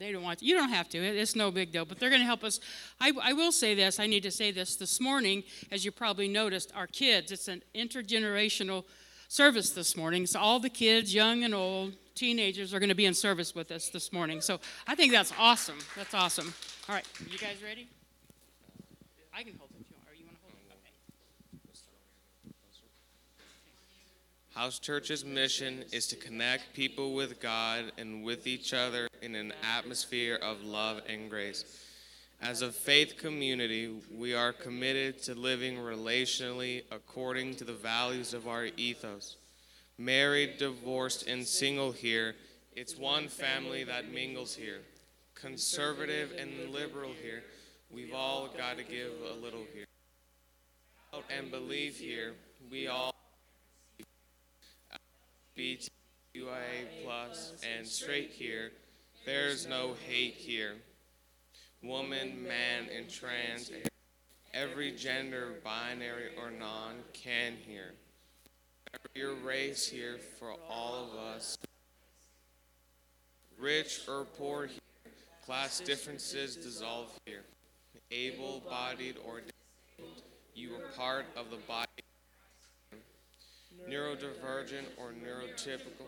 they don't want to. You don't have to. It's no big deal. But they're going to help us. I, I will say this. I need to say this. This morning, as you probably noticed, our kids, it's an intergenerational service this morning. So all the kids, young and old, teenagers, are going to be in service with us this morning. So I think that's awesome. That's awesome. All right. You guys ready? I can hold it. Are you ready? Oh, House Church's mission is to connect people with God and with each other in an atmosphere of love and grace. As a faith community, we are committed to living relationally according to the values of our ethos. Married, divorced, and single here, it's one family that mingles here. Conservative and liberal here, we've all got to give a little here. And believe here, we all BTUIA plus and straight here. There's no hate here. Woman, man, and trans, every gender, binary or non, can here. Your race here for all of us. Rich or poor here, class differences dissolve here. Able bodied or disabled, you are part of the body neurodivergent or neurotypical,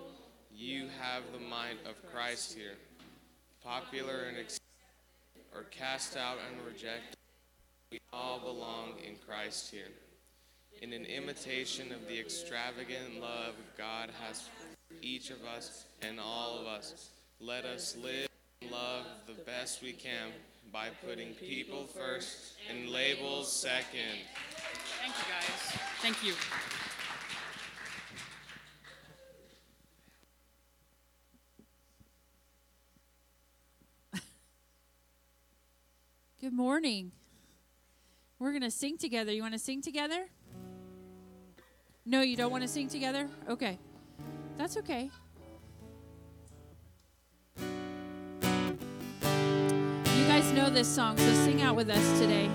you have the mind of Christ here. Popular and accepted, or cast out and rejected, we all belong in Christ here. In an imitation of the extravagant love God has for each of us and all of us, let us live and love the best we can by putting people first and labels second. Thank you, guys. Thank you. Good morning. We're going to sing together. You want to sing together? No, you don't want to sing together? Okay. That's okay. You guys know this song, so sing out with us today.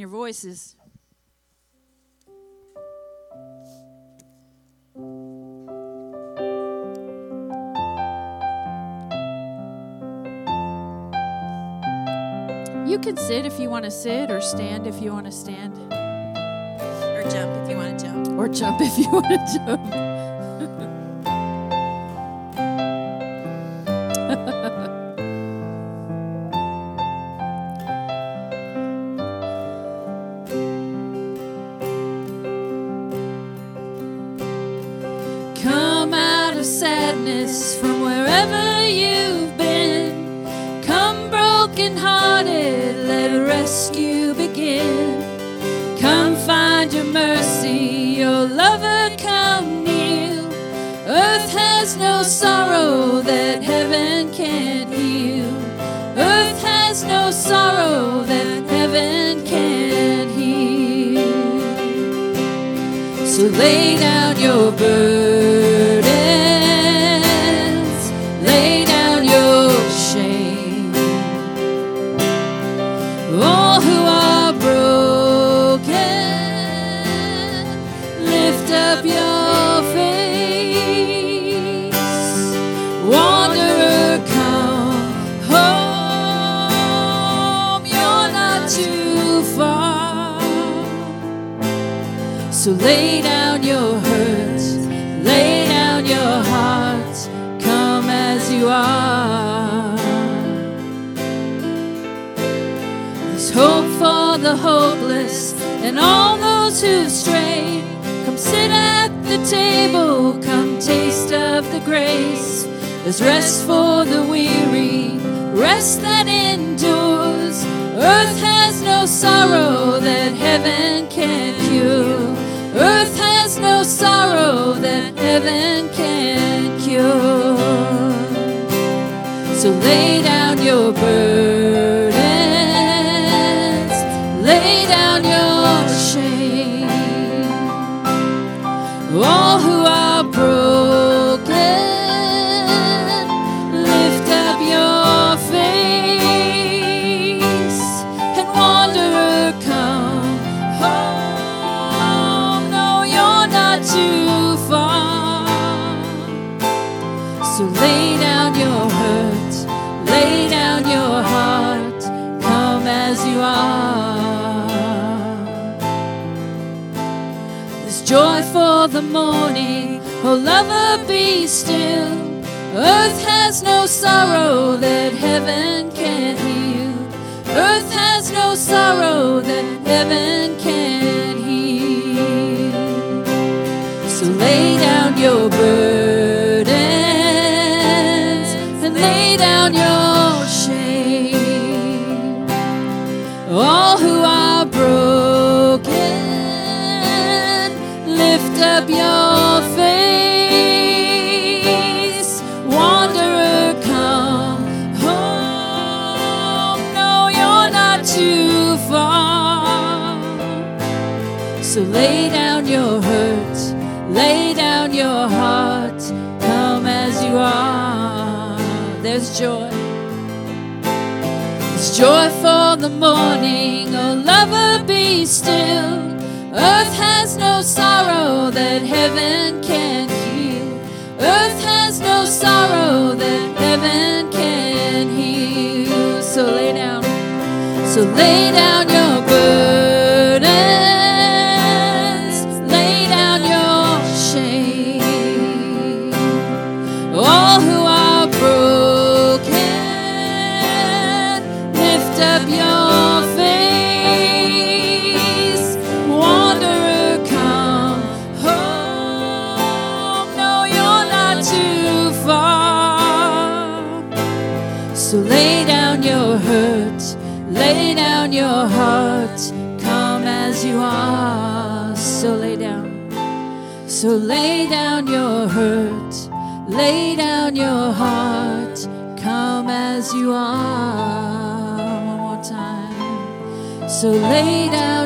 your voices. You can sit if you want to sit, or stand if you want to stand, or jump if you want to jump, or jump if you want to jump. peace that endures. Earth has no sorrow that heaven can cure. Earth has no sorrow that heaven can cure. So lay down your burden. Earth has no sorrow that heaven can't heal. Earth has no sorrow that heaven Joy. There's joy for the morning, oh lover, be still. Earth has no sorrow that heaven can't heal. Earth has no sorrow that heaven can heal. So lay down. So lay down you are. One more time. So lay down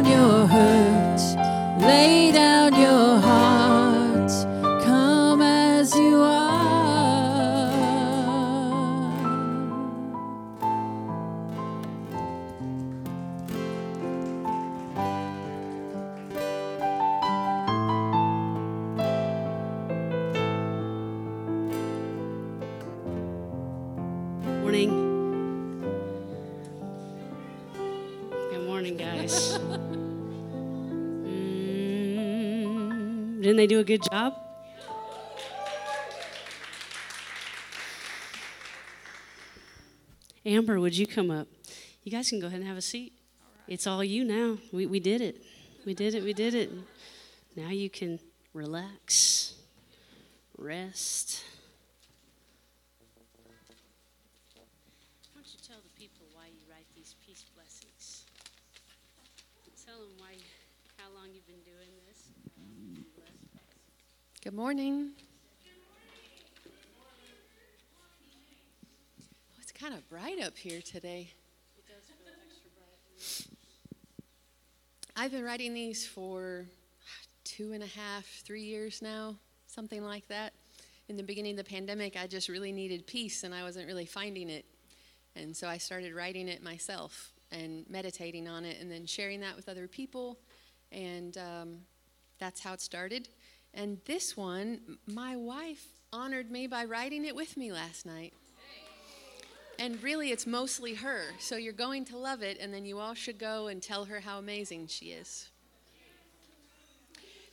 Mm, do a good job? Amber, would you come up? You guys can go ahead and have a seat. It's all you now. We, we did it. We did it. We did it. Now you can relax, rest. Why don't you tell the people why you write these peace blessings? Tell them why, how long you've been doing this. Good morning. Oh, it's kind of bright up here today. I've been writing these for two and a half, three years now, something like that. In the beginning of the pandemic, I just really needed peace and I wasn't really finding it. And so I started writing it myself and meditating on it and then sharing that with other people. And um, that's how it started. And this one, my wife honored me by writing it with me last night. And really, it's mostly her. So you're going to love it, and then you all should go and tell her how amazing she is.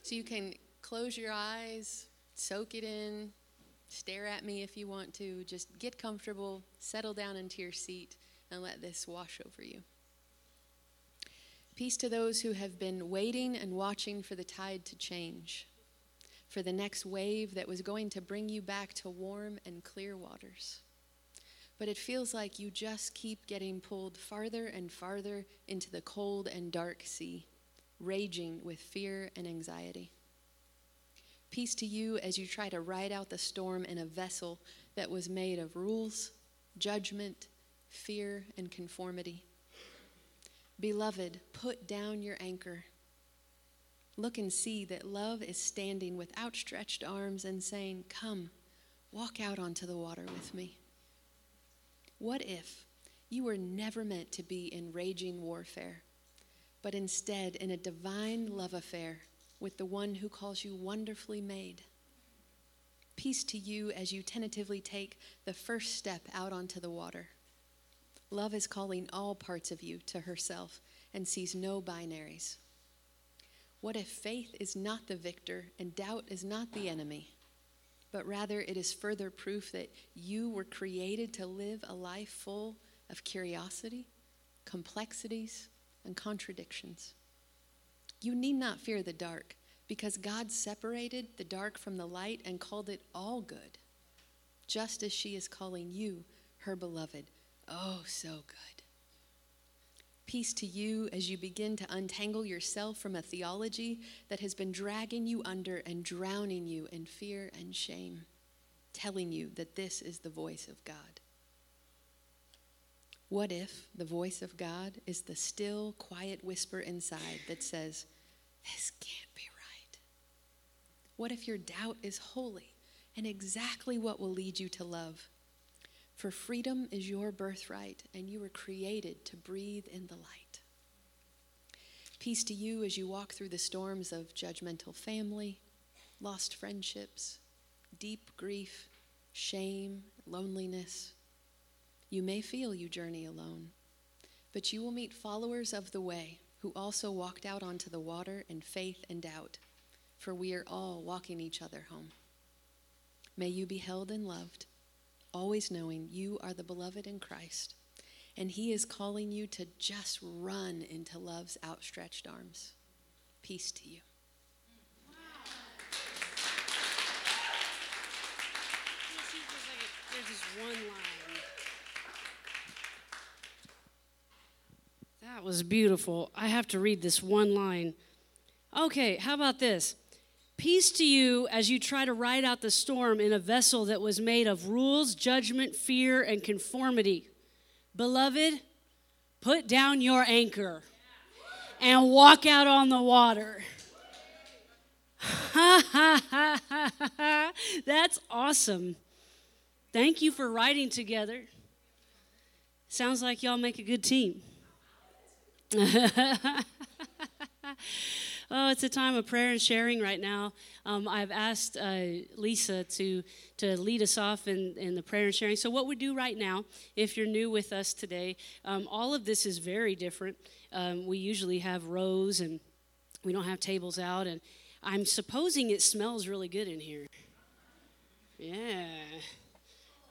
So you can close your eyes, soak it in, stare at me if you want to. Just get comfortable, settle down into your seat, and let this wash over you. Peace to those who have been waiting and watching for the tide to change, for the next wave that was going to bring you back to warm and clear waters. But it feels like you just keep getting pulled farther and farther into the cold and dark sea, raging with fear and anxiety. Peace to you as you try to ride out the storm in a vessel that was made of rules, judgment, fear, and conformity. Beloved, put down your anchor. Look and see that love is standing with outstretched arms and saying, Come, walk out onto the water with me. What if you were never meant to be in raging warfare, but instead in a divine love affair with the one who calls you wonderfully made. Peace to you as you tentatively take the first step out onto the water. Love is calling all parts of you to herself and sees no binaries. What if faith is not the victor and doubt is not the enemy, but rather it is further proof that you were created to live a life full of curiosity, complexities, and contradictions? You need not fear the dark because God separated the dark from the light and called it all good, just as she is calling you her beloved. Oh, so good. Peace to you as you begin to untangle yourself from a theology that has been dragging you under and drowning you in fear and shame, telling you that this is the voice of God. What if the voice of God is the still, quiet whisper inside that says, This can't be right? What if your doubt is holy and exactly what will lead you to love? For freedom is your birthright, and you were created to breathe in the light. Peace to you as you walk through the storms of judgmental family, lost friendships, deep grief, shame, loneliness. You may feel you journey alone, but you will meet followers of the way who also walked out onto the water in faith and doubt, for we are all walking each other home. May you be held and loved always knowing you are the beloved in Christ, and He is calling you to just run into love's outstretched arms. Peace to you. That was beautiful. I have to read this one line. Okay, how about this? Peace to you as you try to ride out the storm in a vessel that was made of rules, judgment, fear, and conformity. Beloved, put down your anchor and walk out on the water. That's awesome. Thank you for riding together. Sounds like y'all make a good team. Oh, it's a time of prayer and sharing right now. Um, I've asked uh, Lisa to, to lead us off in, in the prayer and sharing. So, what we do right now, if you're new with us today, um, all of this is very different. Um, we usually have rows and we don't have tables out, and I'm supposing it smells really good in here. Yeah.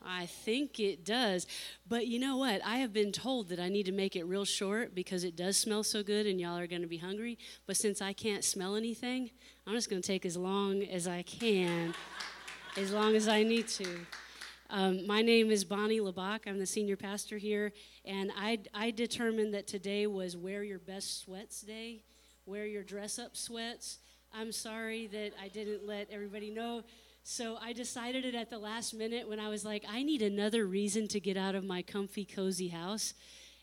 I think it does. But you know what? I have been told that I need to make it real short because it does smell so good and y'all are going to be hungry. But since I can't smell anything, I'm just going to take as long as I can, as long as I need to. Um, my name is Bonnie Labach. I'm the senior pastor here. And I, I determined that today was wear your best sweats day, wear your dress up sweats. I'm sorry that I didn't let everybody know so I decided it at the last minute when I was like, I need another reason to get out of my comfy, cozy house.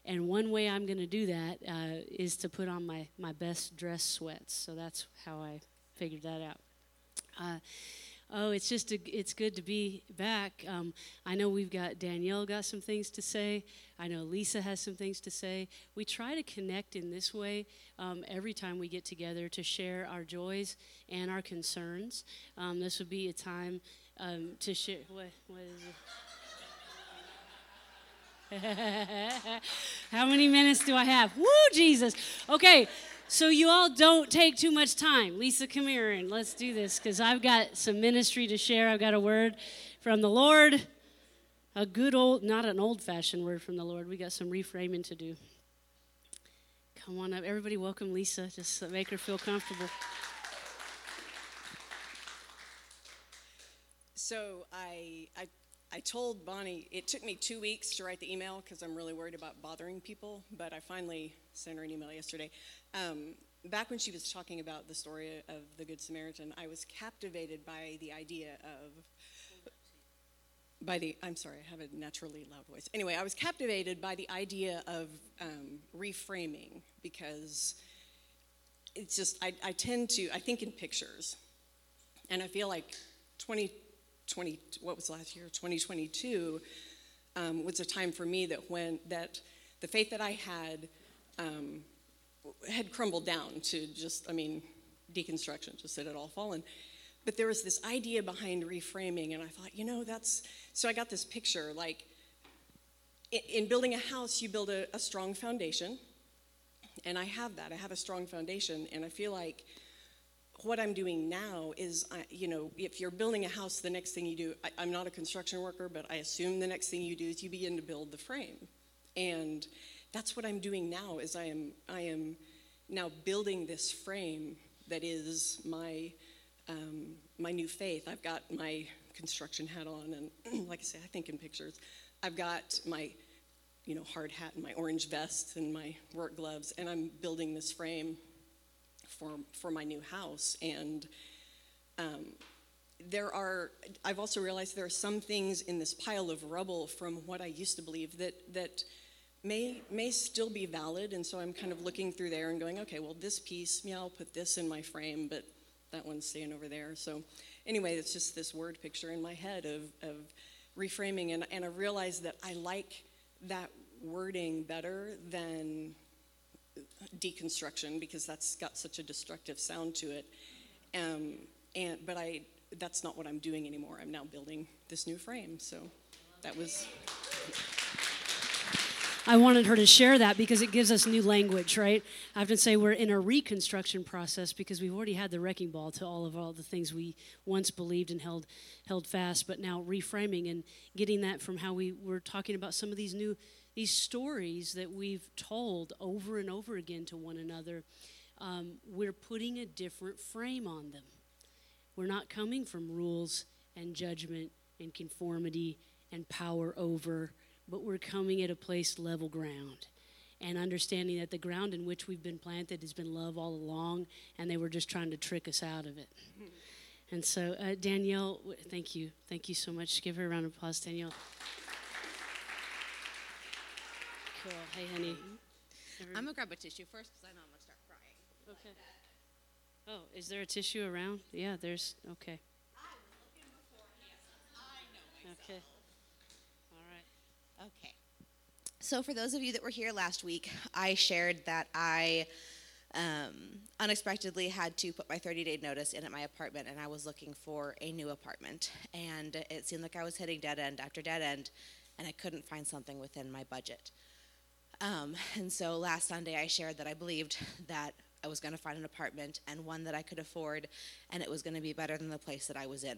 And one way I'm going to do that uh, is to put on my, my best dress sweats. So that's how I figured that out. Uh, Oh, it's just a, it's good to be back. Um, I know we've got Danielle got some things to say. I know Lisa has some things to say. We try to connect in this way um, every time we get together to share our joys and our concerns. Um, this would be a time um, to share. What, what is it? How many minutes do I have? Woo, Jesus. Okay, so you all don't take too much time. Lisa, come here and let's do this because I've got some ministry to share. I've got a word from the Lord, a good old, not an old fashioned word from the Lord. We got some reframing to do. Come on up. Everybody, welcome Lisa. Just make her feel comfortable. So I, I, I told Bonnie it took me two weeks to write the email because I'm really worried about bothering people, but I finally sent her an email yesterday. Um, back when she was talking about the story of the Good Samaritan, I was captivated by the idea of by the I'm sorry, I have a naturally loud voice. Anyway, I was captivated by the idea of um, reframing because it's just I, I tend to I think in pictures, and I feel like 2020 what was last year 2022 um, was a time for me that when that the faith that I had um, had crumbled down to just, I mean, deconstruction, just that it all fallen. But there was this idea behind reframing, and I thought, you know, that's so I got this picture like in, in building a house, you build a, a strong foundation, and I have that. I have a strong foundation, and I feel like what I'm doing now is, you know, if you're building a house, the next thing you do, I, I'm not a construction worker, but I assume the next thing you do is you begin to build the frame. And that's what I'm doing now is I am, I am now building this frame that is my, um, my new faith. I've got my construction hat on, and like I say, I think in pictures. I've got my, you know, hard hat and my orange vest and my work gloves, and I'm building this frame for for my new house. And um, there are, I've also realized there are some things in this pile of rubble from what I used to believe that that may may still be valid. And so I'm kind of looking through there and going, okay, well, this piece, yeah, I'll put this in my frame, but that one's staying over there. So anyway, it's just this word picture in my head of of reframing, and and I realized that I like that wording better than deconstruction because that's got such a destructive sound to it. Um, and but I that's not what I'm doing anymore. I'm now building this new frame. So that was I wanted her to share that because it gives us new language, right? I have to say we're in a reconstruction process because we've already had the wrecking ball to all of all the things we once believed and held held fast, but now reframing and getting that from how we were talking about some of these new these stories that we've told over and over again to one another. Um, we're putting a different frame on them. We're not coming from rules and judgment and conformity and power over, but we're coming at a place level ground and understanding that the ground in which we've been planted has been love all along, and they were just trying to trick us out of it. And so, uh, Danielle, thank you. Thank you so much. Give her a round of applause, Danielle. Cool. Hey, honey. I'm gonna grab a tissue first because I know I'm gonna start crying. Okay. Oh, is there a tissue around? Yeah, there's. Okay. Okay. All right. Okay. So, for those of you that were here last week, I shared that I um, unexpectedly had to put my 30 day notice in at my apartment, and I was looking for a new apartment. And it seemed like I was hitting dead end after dead end, and I couldn't find something within my budget. Um, and so last Sunday, I shared that I believed that I was going to find an apartment and one that I could afford, and it was going to be better than the place that I was in.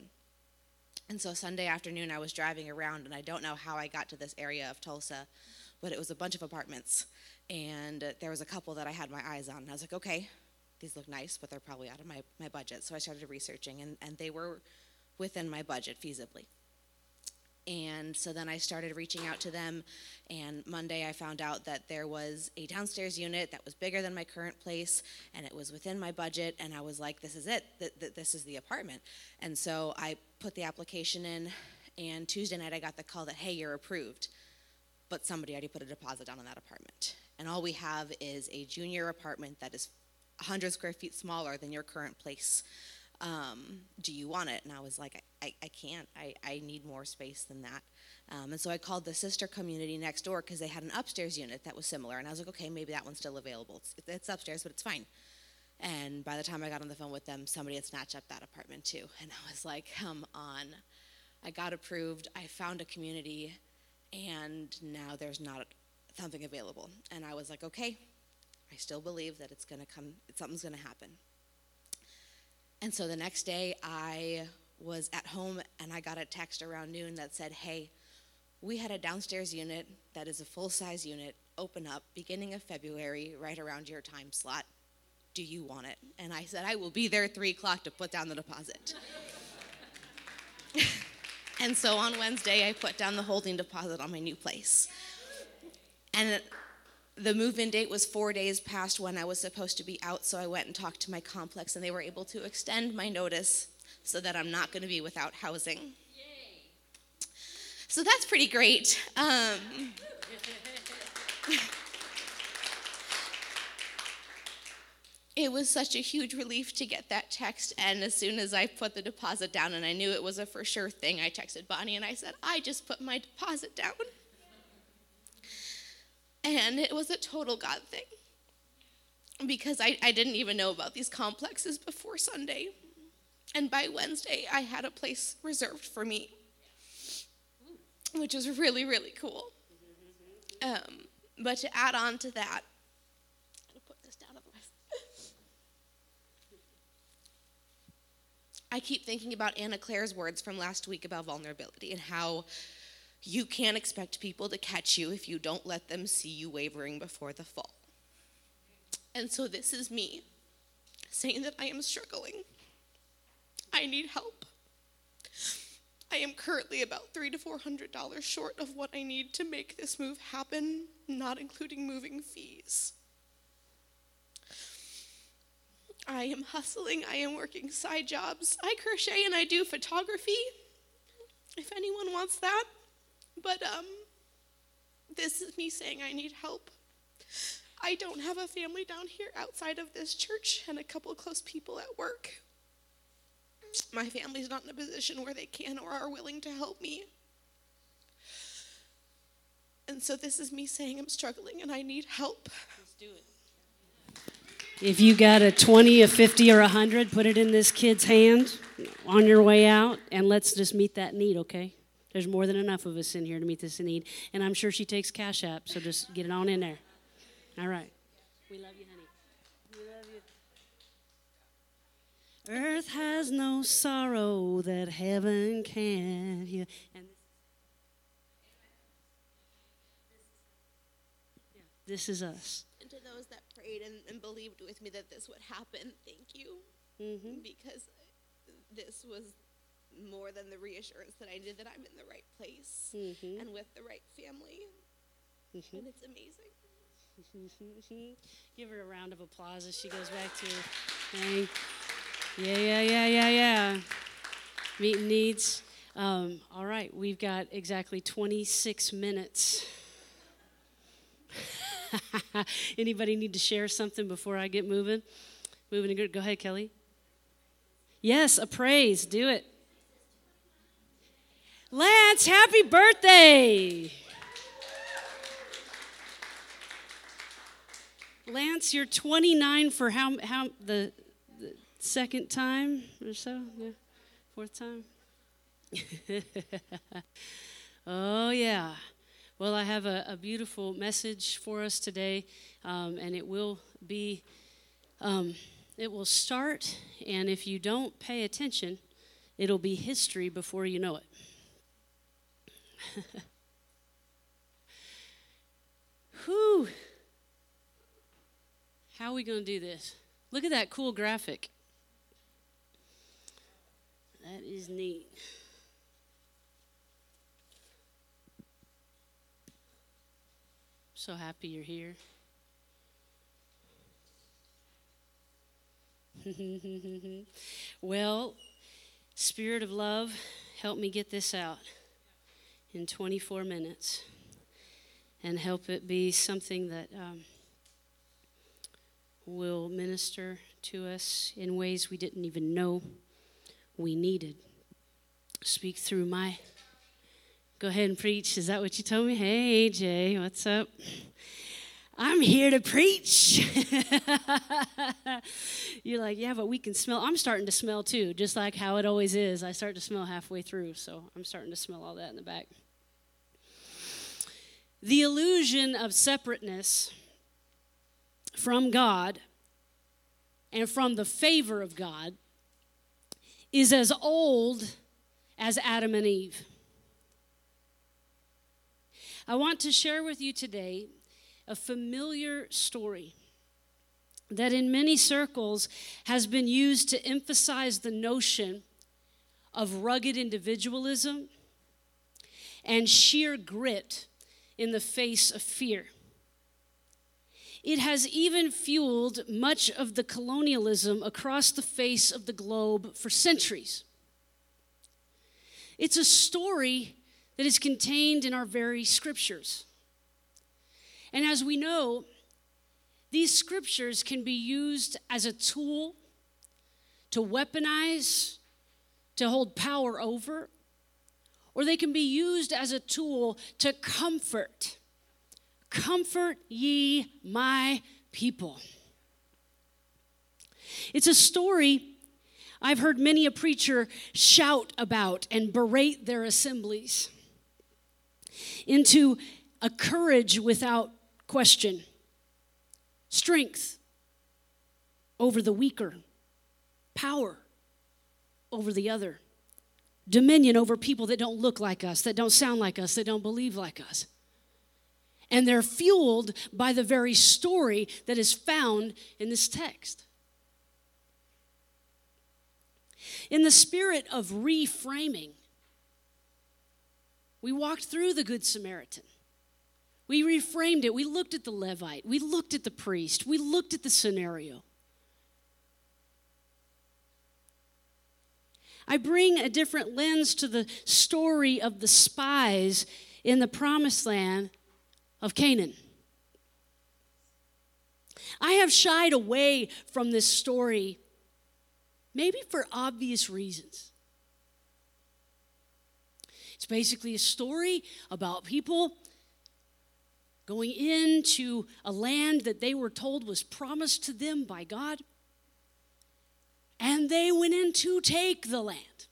And so Sunday afternoon, I was driving around, and I don't know how I got to this area of Tulsa, but it was a bunch of apartments. And there was a couple that I had my eyes on. And I was like, okay, these look nice, but they're probably out of my, my budget. So I started researching, and, and they were within my budget feasibly. And so then I started reaching out to them. And Monday I found out that there was a downstairs unit that was bigger than my current place and it was within my budget. And I was like, this is it. Th- th- this is the apartment. And so I put the application in. And Tuesday night I got the call that, hey, you're approved. But somebody already put a deposit down on that apartment. And all we have is a junior apartment that is 100 square feet smaller than your current place um, do you want it? And I was like, I, I, can't. I, I need more space than that. Um, and so I called the sister community next door because they had an upstairs unit that was similar. And I was like, okay, maybe that one's still available. It's, it's upstairs, but it's fine. And by the time I got on the phone with them, somebody had snatched up that apartment too. And I was like, come on. I got approved. I found a community, and now there's not something available. And I was like, okay, I still believe that it's going to come, something's going to happen. And so the next day, I was at home and I got a text around noon that said, Hey, we had a downstairs unit that is a full size unit open up beginning of February, right around your time slot. Do you want it? And I said, I will be there at 3 o'clock to put down the deposit. and so on Wednesday, I put down the holding deposit on my new place. And the move-in date was four days past when I was supposed to be out, so I went and talked to my complex, and they were able to extend my notice so that I'm not going to be without housing. So that's pretty great. Um, it was such a huge relief to get that text, and as soon as I put the deposit down and I knew it was a for sure thing, I texted Bonnie and I said, I just put my deposit down. And it was a total God thing. because I, I didn't even know about these complexes before Sunday. And by Wednesday, I had a place reserved for me, which was really, really cool. Um, but to add on to that. I keep thinking about Anna Claire's words from last week about vulnerability and how you can't expect people to catch you if you don't let them see you wavering before the fall. And so this is me saying that I am struggling. I need help. I am currently about three to four hundred dollars short of what I need to make this move happen, not including moving fees. I am hustling, I am working side jobs. I crochet and I do photography. If anyone wants that. But um this is me saying I need help. I don't have a family down here outside of this church and a couple close people at work. My family's not in a position where they can or are willing to help me. And so this is me saying I'm struggling and I need help. Let's do it. If you got a 20, a 50, or a 100, put it in this kid's hand on your way out, and let's just meet that need, okay? There's more than enough of us in here to meet this need. And I'm sure she takes Cash App, so just get it on in there. All right. We love you, honey. We love you. Earth has no sorrow that heaven can't heal. And this is us. And to those that prayed and, and believed with me that this would happen, thank you. Mm-hmm. Because this was more than the reassurance that I did that I'm in the right place Mm-hmm. and with the right family. And it's amazing. Give her a round of applause as she goes back to thing. Yeah, yeah, yeah, yeah, yeah. Meeting needs. Um, all right, we've got exactly 26 minutes. Anybody need to share something before I get moving? Moving to. Go ahead, Kelly. Yes, a praise. Do it. Lance, happy birthday! Lance, you're 29 for how how the, the second time or so? Yeah, fourth time. oh yeah. Well, I have a, a beautiful message for us today, um, and it will be. Um, it will start, and if you don't pay attention, it'll be history before you know it. Whew. How are we going to do this? Look at that cool graphic. That is neat. So happy you're here. well, Spirit of Love, help me get this out in 24 minutes and help it be something that um, will minister to us in ways we didn't even know we needed. Speak through my. Go ahead and preach. Is that what you told me? Hey, Jay, what's up? I'm here to preach. You're like, yeah, but we can smell. I'm starting to smell too, just like how it always is. I start to smell halfway through, so I'm starting to smell all that in the back. The illusion of separateness from God and from the favor of God is as old as Adam and Eve. I want to share with you today a familiar story that in many circles has been used to emphasize the notion of rugged individualism and sheer grit in the face of fear. It has even fueled much of the colonialism across the face of the globe for centuries. It's a story that is contained in our very scriptures. And as we know, these scriptures can be used as a tool to weaponize, to hold power over, or they can be used as a tool to comfort. Comfort ye my people. It's a story I've heard many a preacher shout about and berate their assemblies into a courage without question, strength over the weaker, power over the other, dominion over people that don't look like us, that don't sound like us, that don't believe like us. And they're fueled by the very story that is found in this text. In the spirit of reframing, we walked through the Good Samaritan. We reframed it. We looked at the Levite. We looked at the priest. We looked at the scenario. I bring a different lens to the story of the spies in the promised land of Canaan. I have shied away from this story, maybe for obvious reasons. It's basically a story about people going into a land that they were told was promised to them by God. And they went in to take the land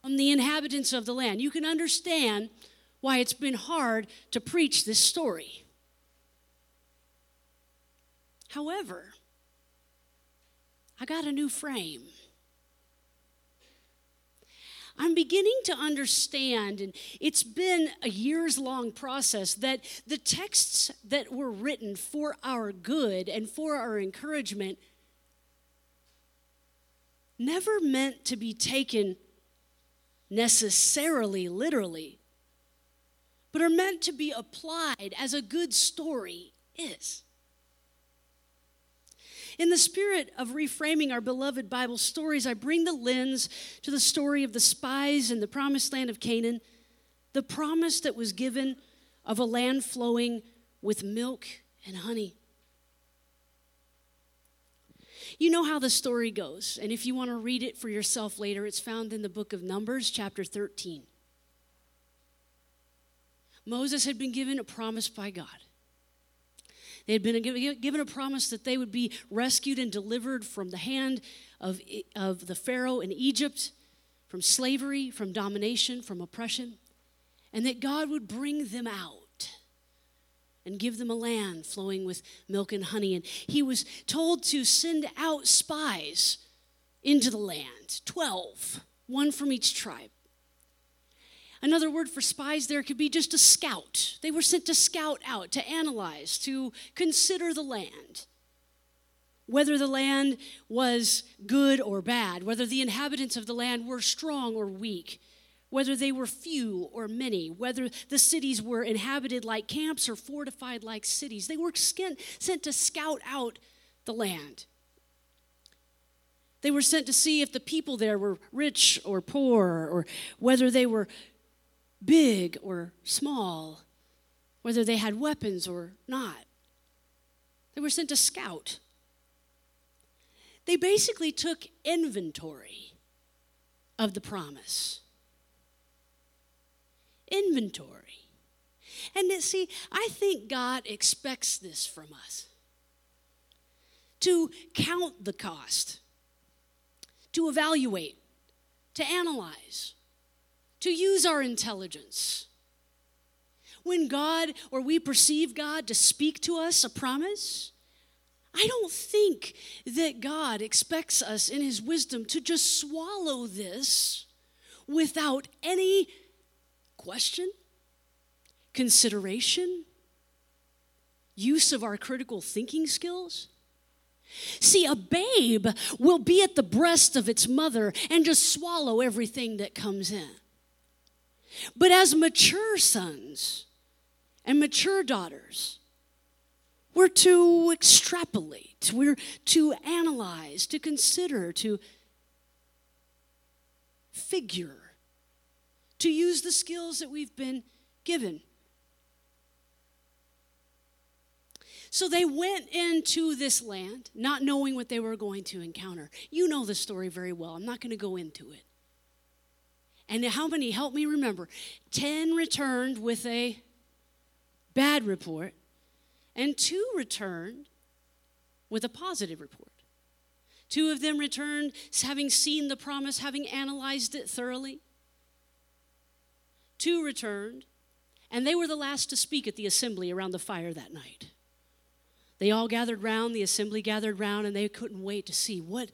from the inhabitants of the land. You can understand why it's been hard to preach this story. However, I got a new frame. I'm beginning to understand, and it's been a years long process, that the texts that were written for our good and for our encouragement never meant to be taken necessarily literally, but are meant to be applied as a good story is. In the spirit of reframing our beloved Bible stories, I bring the lens to the story of the spies in the promised land of Canaan, the promise that was given of a land flowing with milk and honey. You know how the story goes, and if you want to read it for yourself later, it's found in the book of Numbers, chapter 13. Moses had been given a promise by God they had been given a promise that they would be rescued and delivered from the hand of, of the Pharaoh in Egypt, from slavery, from domination, from oppression, and that God would bring them out and give them a land flowing with milk and honey. And he was told to send out spies into the land 12, one from each tribe. Another word for spies there could be just a scout. They were sent to scout out, to analyze, to consider the land. Whether the land was good or bad, whether the inhabitants of the land were strong or weak, whether they were few or many, whether the cities were inhabited like camps or fortified like cities. They were sent to scout out the land. They were sent to see if the people there were rich or poor, or whether they were big or small, whether they had weapons or not. They were sent to scout. They basically took inventory of the promise. Inventory. And see, I think God expects this from us to count the cost, to evaluate, to analyze, to use our intelligence. When God or we perceive God to speak to us a promise, I don't think that God expects us in His wisdom to just swallow this without any question, consideration, use of our critical thinking skills. See, a babe will be at the breast of its mother and just swallow everything that comes in. But as mature sons and mature daughters, we're to extrapolate, we're to analyze, to consider, to figure, to use the skills that we've been given. So they went into this land not knowing what they were going to encounter. You know the story very well. I'm not going to go into it. And how many, help me remember, 10 returned with a bad report, and two returned with a positive report. Two of them returned, having seen the promise, having analyzed it thoroughly. Two returned, and they were the last to speak at the assembly around the fire that night. They all gathered round, the assembly gathered round, and they couldn't wait to see what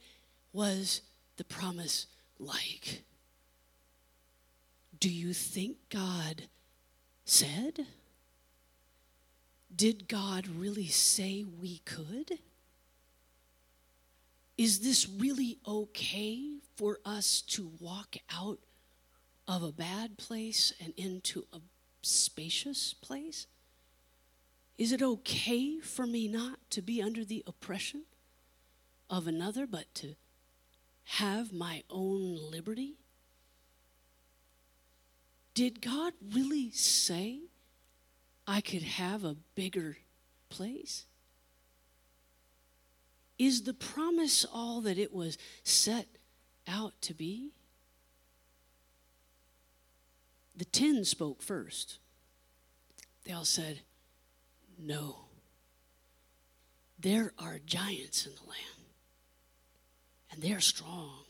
was the promise like. Do you think God said? Did God really say we could? Is this really okay for us to walk out of a bad place and into a spacious place? Is it okay for me not to be under the oppression of another, but to have my own liberty? Did God really say I could have a bigger place? Is the promise all that it was set out to be? The ten spoke first. They all said, No. There are giants in the land, and they're strong.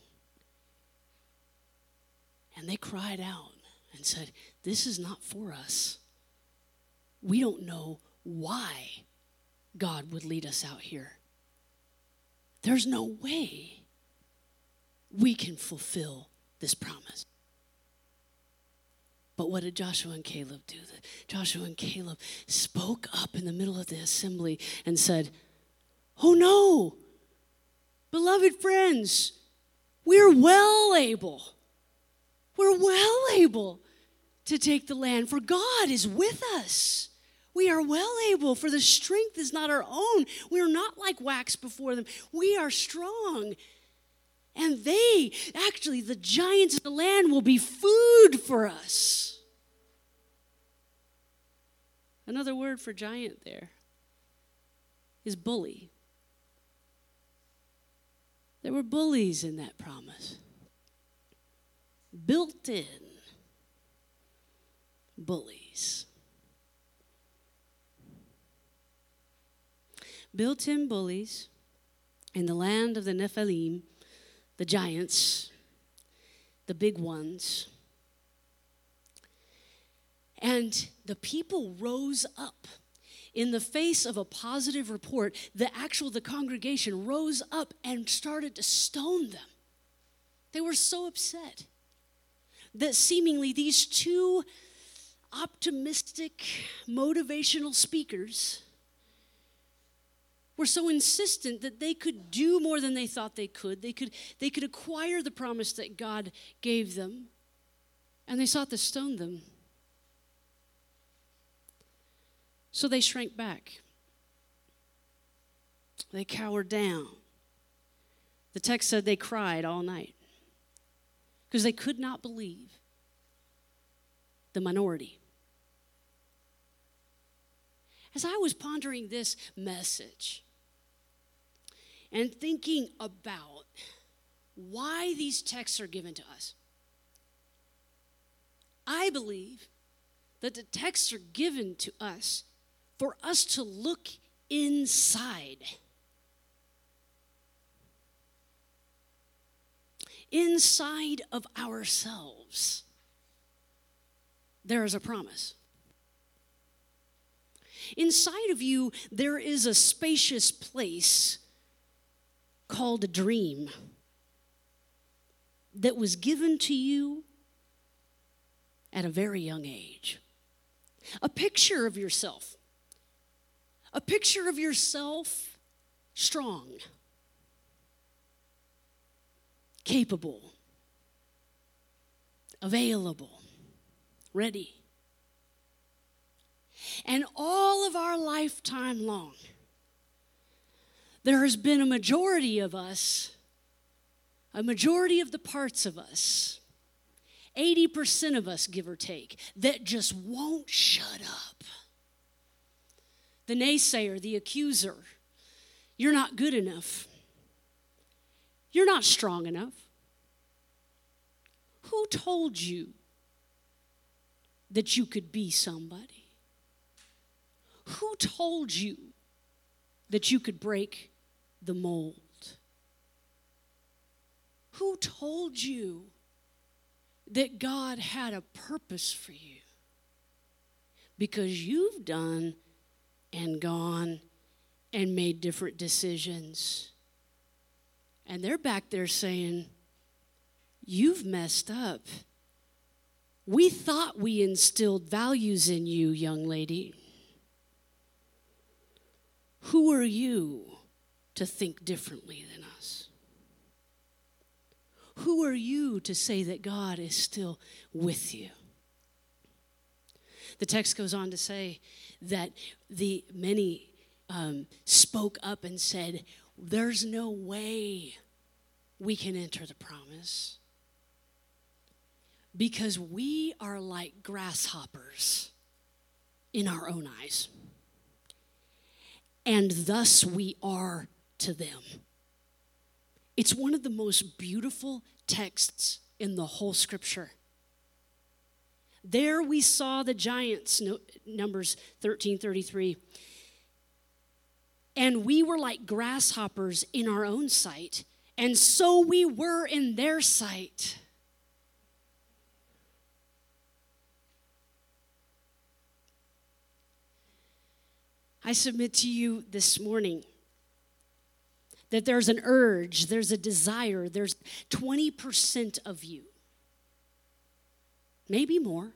And they cried out and said, This is not for us. We don't know why God would lead us out here. There's no way we can fulfill this promise. But what did Joshua and Caleb do? Joshua and Caleb spoke up in the middle of the assembly and said, Oh no, beloved friends, we're well able. We're well able to take the land, for God is with us. We are well able, for the strength is not our own. We are not like wax before them. We are strong. And they, actually, the giants of the land will be food for us. Another word for giant there is bully. There were bullies in that promise, built in bullies. Built in bullies in the land of the Nephilim the giants, the big ones. And the people rose up in the face of a positive report. The actual the congregation rose up and started to stone them. They were so upset that seemingly these two optimistic motivational speakers were so insistent that they could do more than they thought they could. They could, they could acquire the promise that God gave them, and they sought to stone them. So they shrank back. They cowered down. The text said they cried all night because they could not believe the minority. As I was pondering this message, and thinking about why these texts are given to us. I believe that the texts are given to us for us to look inside. Inside of ourselves, there is a promise. Inside of you, there is a spacious place called a dream that was given to you at a very young age. A picture of yourself. A picture of yourself strong, capable, available, ready. And all of our lifetime long, there has been a majority of us, a majority of the parts of us, 80% of us, give or take, that just won't shut up. The naysayer, the accuser, you're not good enough. You're not strong enough. Who told you that you could be somebody? Who told you that you could break the mold. Who told you that God had a purpose for you? Because you've done and gone and made different decisions. And they're back there saying, You've messed up. We thought we instilled values in you, young lady. Who are you to think differently than us? Who are you to say that God is still with you? The text goes on to say that the many um, spoke up and said, There's no way we can enter the promise because we are like grasshoppers in our own eyes. And thus we are to them. It's one of the most beautiful texts in the whole scripture. There we saw the giants, Numbers 13 33. And we were like grasshoppers in our own sight, and so we were in their sight. I submit to you this morning that there's an urge, there's a desire, there's 20% of you, maybe more.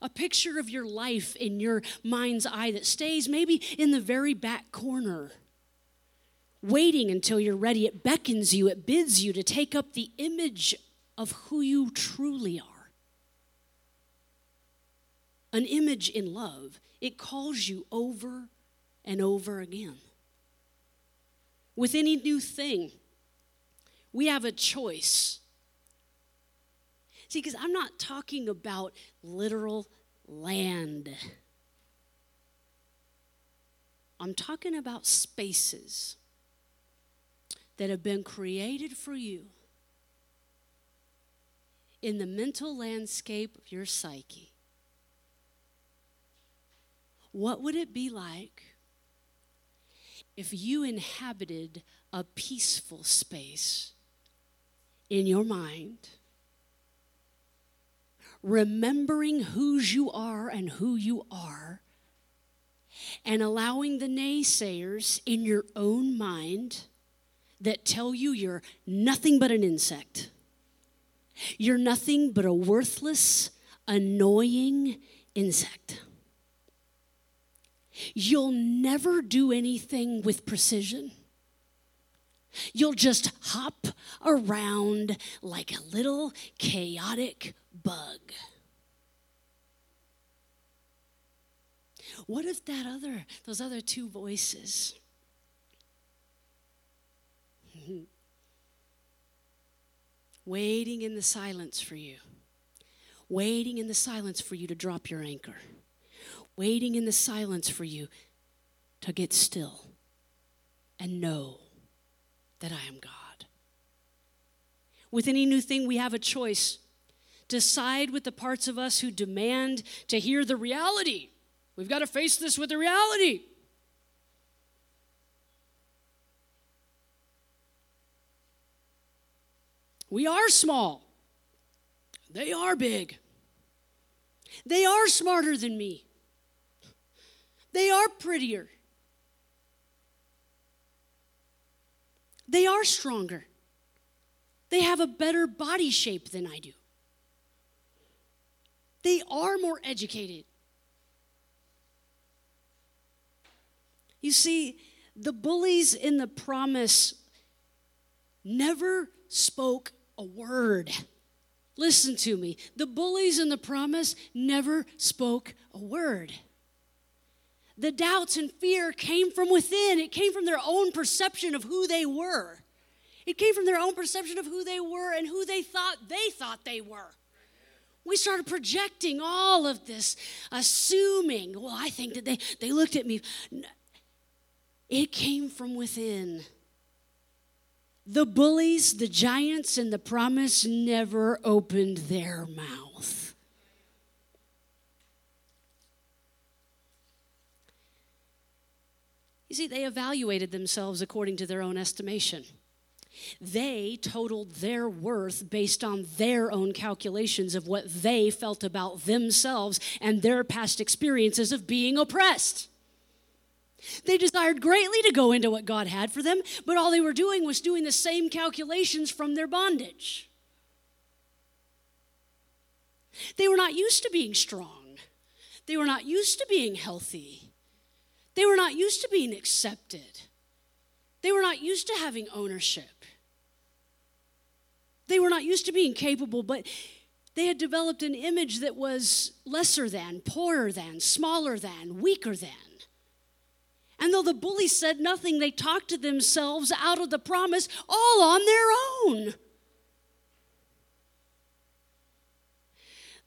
A picture of your life in your mind's eye that stays maybe in the very back corner, waiting until you're ready. It beckons you, it bids you to take up the image of who you truly are. An image in love it calls you over and over again. With any new thing, we have a choice. See, because I'm not talking about literal land. I'm talking about spaces that have been created for you in the mental landscape of your psyche what would it be like if you inhabited a peaceful space in your mind, remembering whose you are and who you are, and allowing the naysayers in your own mind that tell you you're nothing but an insect? You're nothing but a worthless, annoying insect. You'll never do anything with precision. You'll just hop around like a little chaotic bug. What if that other, those other two voices, waiting in the silence for you, waiting in the silence for you to drop your anchor? Waiting in the silence for you to get still and know that I am God. With any new thing, we have a choice. Decide with the parts of us who demand to hear the reality. We've got to face this with the reality. We are small. They are big. They are smarter than me. They are prettier. They are stronger. They have a better body shape than I do. They are more educated. You see, the bullies in the promise never spoke a word. Listen to me. The bullies in the promise never spoke a word the doubts and fear came from within. It came from their own perception of who they were. It came from their own perception of who they were and who they thought they thought they were. We started projecting all of this, assuming, well, I think that they, they looked at me. It came from within. The bullies, the giants, and the promise never opened their mouth. You see, they evaluated themselves according to their own estimation. They totaled their worth based on their own calculations of what they felt about themselves and their past experiences of being oppressed. They desired greatly to go into what God had for them, but all they were doing was doing the same calculations from their bondage. They were not used to being strong. They were not used to being healthy. They were not used to being accepted. They were not used to having ownership. They were not used to being capable, but they had developed an image that was lesser than, poorer than, smaller than, weaker than. And though the bully said nothing, they talked to themselves out of the promise all on their own.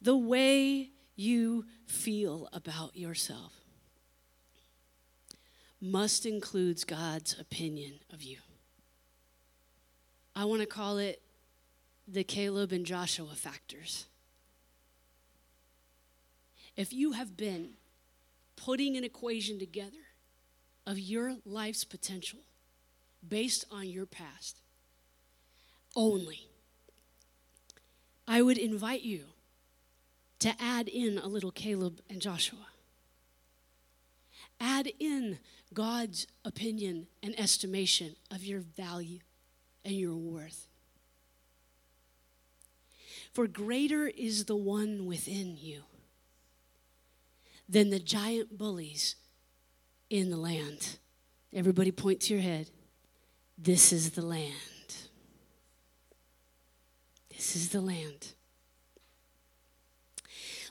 The way you feel about yourself must include God's opinion of you. I want to call it the Caleb and Joshua factors. If you have been putting an equation together of your life's potential based on your past only, I would invite you to add in a little Caleb and Joshua. Add in God's opinion and estimation of your value and your worth. For greater is the one within you than the giant bullies in the land. Everybody point to your head. This is the land. This is the land.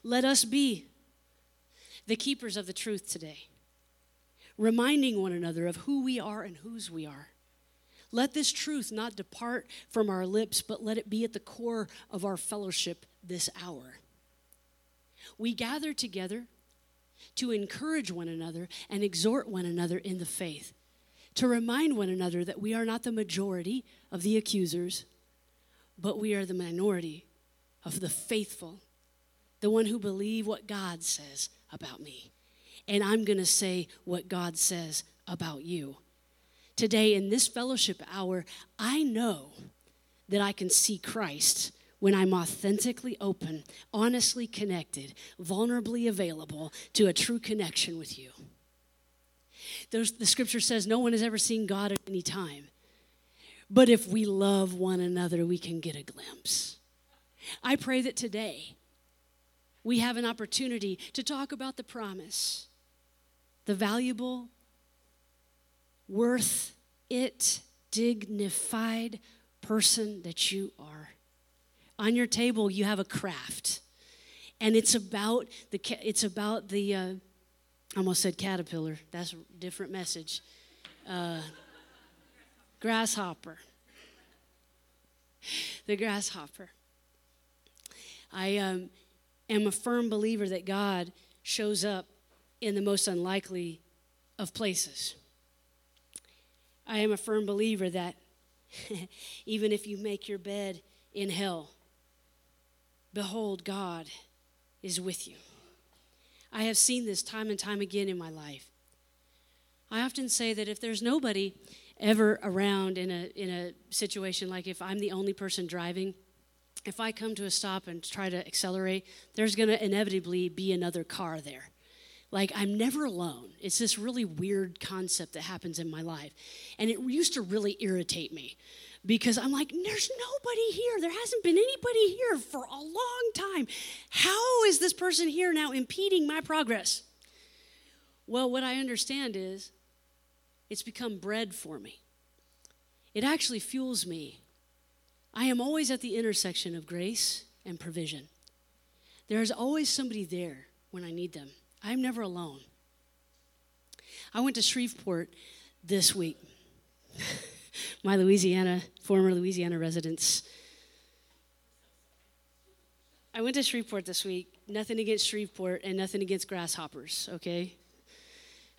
Let us be the keepers of the truth today, reminding one another of who we are and whose we are. Let this truth not depart from our lips, but let it be at the core of our fellowship this hour. We gather together to encourage one another and exhort one another in the faith, to remind one another that we are not the majority of the accusers, but we are the minority of the faithful, the one who believe what God says about me. And I'm going to say what God says about you. Today, in this fellowship hour, I know that I can see Christ when I'm authentically open, honestly connected, vulnerably available to a true connection with you. There's, the scripture says no one has ever seen God at any time. But if we love one another, we can get a glimpse. I pray that today we have an opportunity to talk about the promise, the valuable worth it, dignified person that you are. On your table, you have a craft, and it's about the it's about the. Uh, I almost said caterpillar. That's a different message. Uh, grasshopper. The grasshopper. I um, am a firm believer that God shows up in the most unlikely of places. I am a firm believer that even if you make your bed in hell, behold, God is with you. I have seen this time and time again in my life. I often say that if there's nobody ever around in a, in a situation like if I'm the only person driving, if I come to a stop and try to accelerate, there's going to inevitably be another car there. Like, I'm never alone. It's this really weird concept that happens in my life. And it used to really irritate me because I'm like, there's nobody here. There hasn't been anybody here for a long time. How is this person here now impeding my progress? Well, what I understand is it's become bread for me. It actually fuels me. I am always at the intersection of grace and provision. There's always somebody there when I need them. I'm never alone. I went to Shreveport this week. My Louisiana, former Louisiana residents. I went to Shreveport this week. Nothing against Shreveport and nothing against grasshoppers, okay?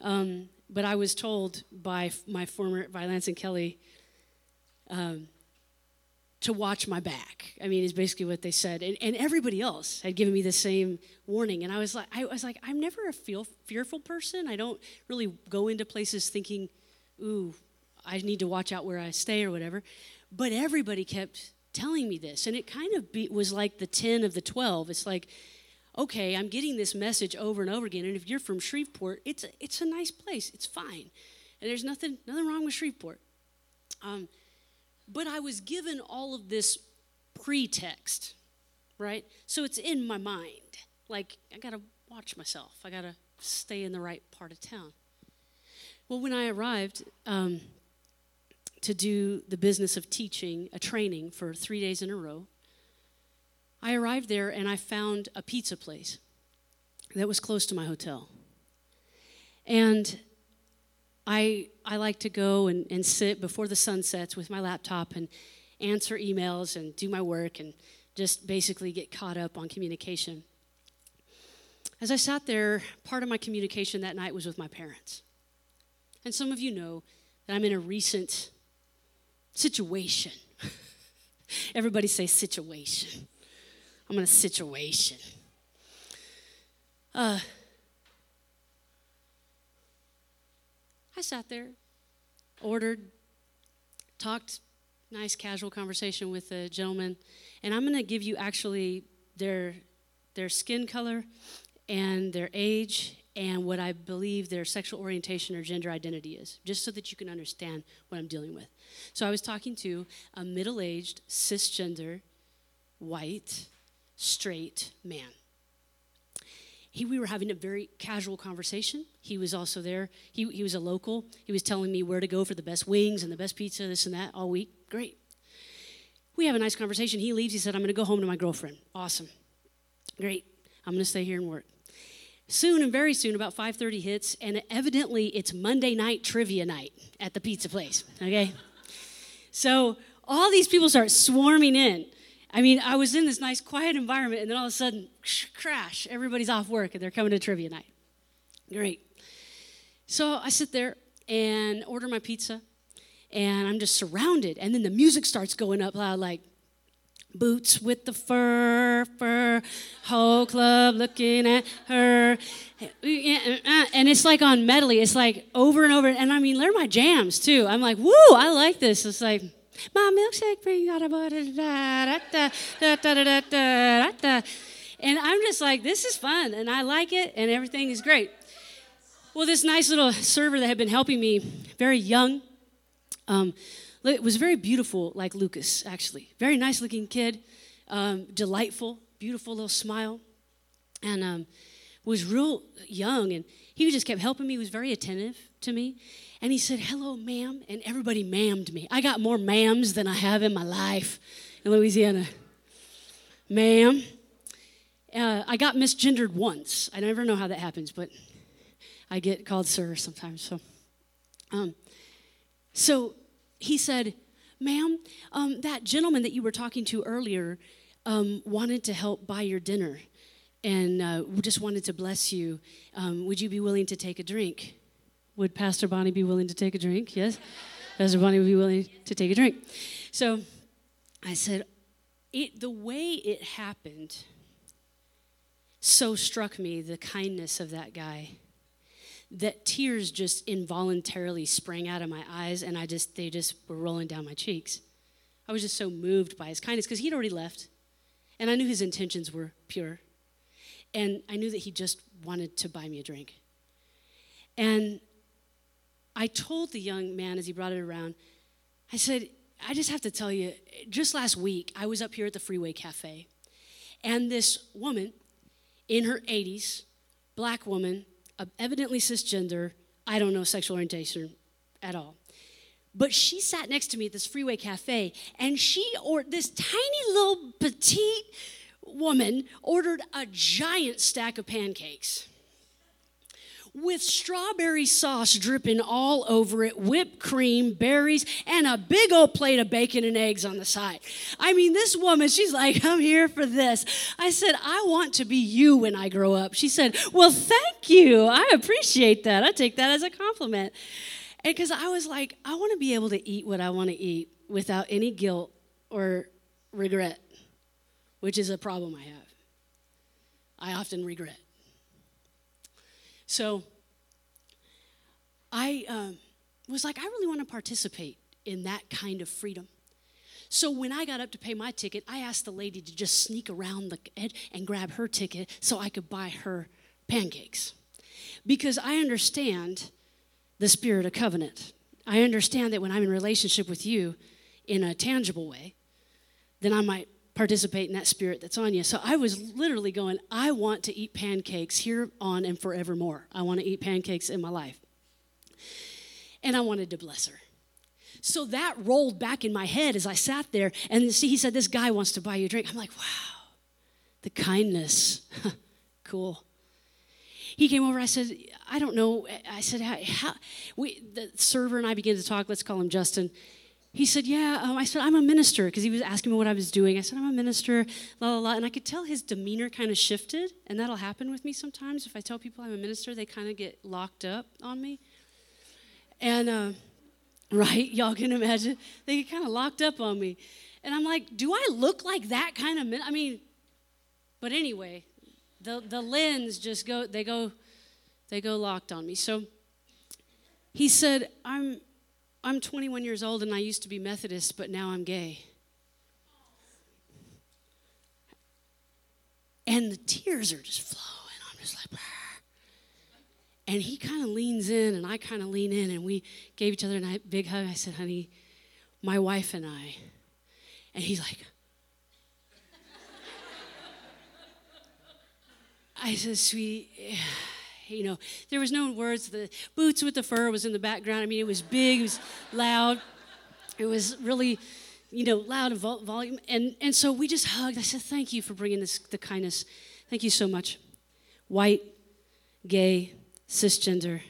Um, but I was told by my former, by Lance and Kelly, um, to watch my back. I mean, is basically what they said. And, and everybody else had given me the same warning. And I was like, I was like, I'm never a feel, fearful person. I don't really go into places thinking, ooh, I need to watch out where I stay or whatever. But everybody kept telling me this. And it kind of be, was like the 10 of the 12. It's like, okay, I'm getting this message over and over again. And if you're from Shreveport, it's a, it's a nice place. It's fine. And there's nothing, nothing wrong with Shreveport. Um, but I was given all of this pretext, right? So it's in my mind. Like, I got to watch myself, I got to stay in the right part of town. Well, when I arrived um, to do the business of teaching a training for three days in a row, I arrived there and I found a pizza place that was close to my hotel. And I, I like to go and, and sit before the sun sets with my laptop and answer emails and do my work and just basically get caught up on communication. As I sat there, part of my communication that night was with my parents. And some of you know that I'm in a recent situation. Everybody say situation. I'm in a situation. Uh, I sat there, ordered, talked, nice casual conversation with a gentleman, and I'm going to give you actually their their skin color and their age and what I believe their sexual orientation or gender identity is, just so that you can understand what I'm dealing with. So I was talking to a middle-aged, cisgender, white, straight man he, we were having a very casual conversation. He was also there. He, he was a local. He was telling me where to go for the best wings and the best pizza, this and that, all week. Great. We have a nice conversation. He leaves. He said, I'm going to go home to my girlfriend. Awesome. Great. I'm going to stay here and work. Soon and very soon, about 5:30 hits, and evidently it's Monday night trivia night at the pizza place. Okay, so all these people start swarming in. I mean, I was in this nice, quiet environment, and then all of a sudden, crash, everybody's off work and they're coming to trivia night. Great. So I sit there and order my pizza, and I'm just surrounded. And then the music starts going up loud, like, Boots with the fur, fur, whole club looking at her. And it's like on medley. It's like over and over. And I mean, they're my jams too. I'm like, woo, I like this. It's like, my milkshake brings out a and I'm just like, this is fun, and I like it, and everything is great. Well, this nice little server that had been helping me, very young, um, it was very beautiful, like Lucas, actually. Very nice looking kid, um, delightful, beautiful little smile, and um, was real young. And he just kept helping me, he was very attentive to me. And he said, Hello, ma'am. And everybody mammed me. I got more ma'ams than I have in my life in Louisiana. Ma'am. Uh, I got misgendered once. I never know how that happens, but I get called sir sometimes. So, um, so he said, Ma'am, um, that gentleman that you were talking to earlier um, wanted to help buy your dinner and uh, just wanted to bless you. Um, would you be willing to take a drink? Would Pastor Bonnie be willing to take a drink? Yes? Pastor Bonnie would be willing to take a drink. So I said, it, the way it happened so struck me the kindness of that guy that tears just involuntarily sprang out of my eyes and I just they just were rolling down my cheeks. I was just so moved by his kindness because he'd already left and I knew his intentions were pure. And I knew that he just wanted to buy me a drink. And I told the young man as he brought it around, I said, I just have to tell you, just last week, I was up here at the Freeway Cafe, and this woman in her 80s, black woman, uh, evidently cisgender, I don't know sexual orientation at all. But she sat next to me at this Freeway Cafe, and she, or this tiny little petite woman, ordered a giant stack of pancakes with strawberry sauce dripping all over it, whipped cream, berries, and a big old plate of bacon and eggs on the side. I mean, this woman, she's like, I'm here for this. I said, I want to be you when I grow up. She said, Well, thank you. I appreciate that. I take that as a compliment. And because I was like, I want to be able to eat what I want to eat without any guilt or regret, which is a problem I have. I often regret. So I um, was like, I really want to participate in that kind of freedom. So when I got up to pay my ticket, I asked the lady to just sneak around the edge and grab her ticket so I could buy her pancakes. Because I understand the spirit of covenant. I understand that when I'm in relationship with you in a tangible way, then I might participate in that spirit that's on you. So I was literally going, I want to eat pancakes here on and forevermore. I want to eat pancakes in my life. And I wanted to bless her. So that rolled back in my head as I sat there. And see, he said, This guy wants to buy you a drink. I'm like, wow, the kindness. cool. He came over. I said, I don't know. I said, how, how, we, the server and I began to talk. Let's call him Justin. He said, Yeah. Um, I said, I'm a minister because he was asking me what I was doing. I said, I'm a minister, la, la, la. And I could tell his demeanor kind of shifted. And that'll happen with me sometimes. If I tell people I'm a minister, they kind of get locked up on me. And, uh, right? Y'all can imagine. They get kind of locked up on me. And I'm like, Do I look like that kind of, min-? I mean, but anyway, the, the lens just go, they go, they go locked on me. So he said, I'm I'm 21 years old and I used to be Methodist, but now I'm gay. And the tears are just flowing. I'm just like, and he kind of leans in and I kind of lean in and we gave each other a big hug. I said, honey, my wife and I. And he's like, I said, sweetie you know, there was no words. The boots with the fur was in the background. I mean, it was big, it was loud. It was really, you know, loud and vol- volume. And, and so we just hugged. I said, thank you for bringing this, the kindness. Thank you so much. White, gay, cisgender,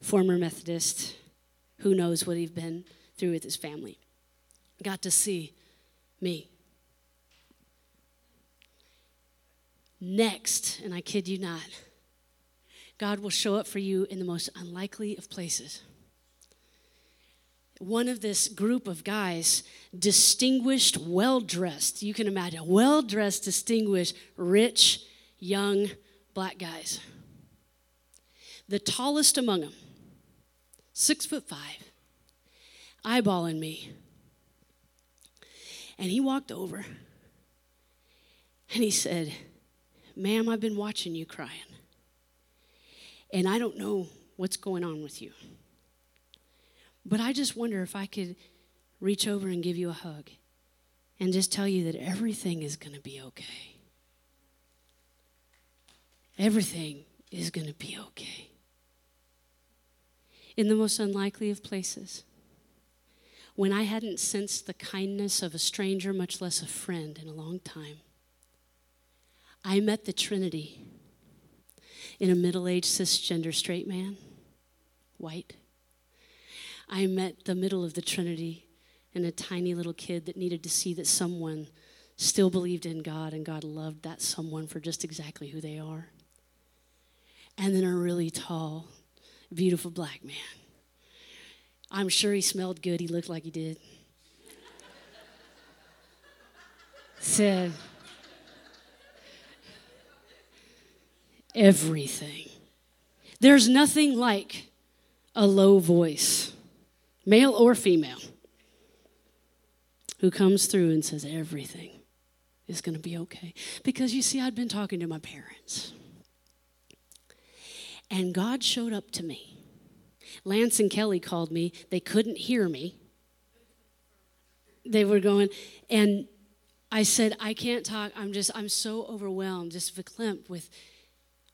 former Methodist, who knows what he'd been through with his family. Got to see me. Next, and I kid you not, God will show up for you in the most unlikely of places. One of this group of guys, distinguished, well dressed, you can imagine, well dressed, distinguished, rich, young black guys. The tallest among them, six foot five, eyeballing me. And he walked over and he said, Ma'am, I've been watching you crying. And I don't know what's going on with you. But I just wonder if I could reach over and give you a hug and just tell you that everything is going to be okay. Everything is going to be okay. In the most unlikely of places, when I hadn't sensed the kindness of a stranger, much less a friend, in a long time, I met the Trinity in a middle aged cisgender straight man, white. I met the middle of the Trinity in a tiny little kid that needed to see that someone still believed in God and God loved that someone for just exactly who they are. And then a really tall, beautiful black man. I'm sure he smelled good, he looked like he did. Said, everything. There's nothing like a low voice, male or female, who comes through and says, Everything is going to be okay. Because you see, I'd been talking to my parents, and God showed up to me. Lance and Kelly called me, they couldn't hear me. They were going, and I said, I can't talk. I'm just, I'm so overwhelmed, just verklempt with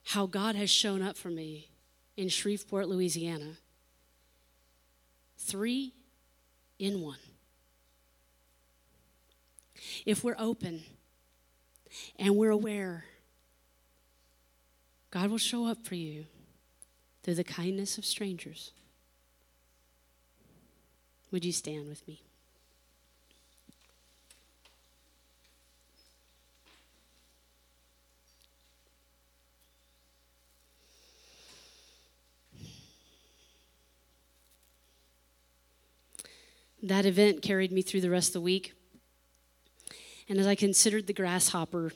how God has shown up for me in Shreveport, Louisiana. Three in one. If we're open and we're aware, God will show up for you through the kindness of strangers. Would you stand with me? That event carried me through the rest of the week. And as I considered the grasshopper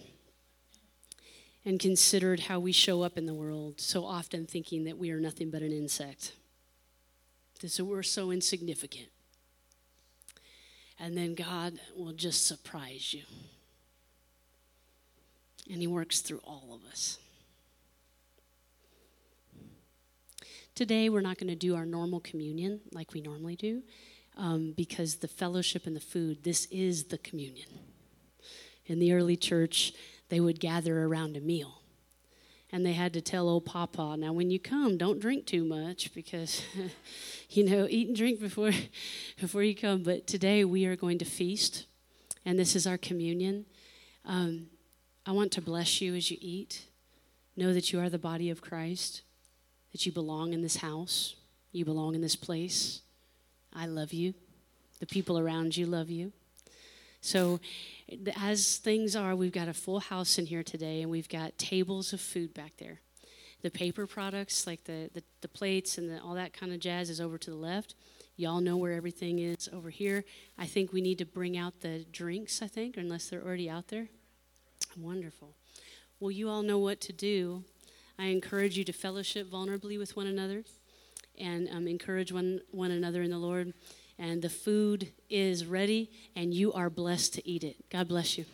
and considered how we show up in the world, so often thinking that we are nothing but an insect, that so we're so insignificant. and then God will just surprise you. And He works through all of us. Today, we're not going to do our normal communion like we normally do um, because the fellowship and the food, this is the communion. In the early church, they would gather around a meal. And they had to tell old Papa, now when you come, don't drink too much because, you know, eat and drink before, before you come. But today we are going to feast, and this is our communion. Um, I want to bless you as you eat. Know that you are the body of Christ, that you belong in this house, you belong in this place. I love you. The people around you love you. So, as things are, we've got a full house in here today, and we've got tables of food back there. The paper products, like the, the, the plates and the, all that kind of jazz, is over to the left. Y'all know where everything is over here. I think we need to bring out the drinks, I think, unless they're already out there. Wonderful. Well, you all know what to do. I encourage you to fellowship vulnerably with one another and um, encourage one, one another in the Lord and the food is ready, and you are blessed to eat it. God bless you.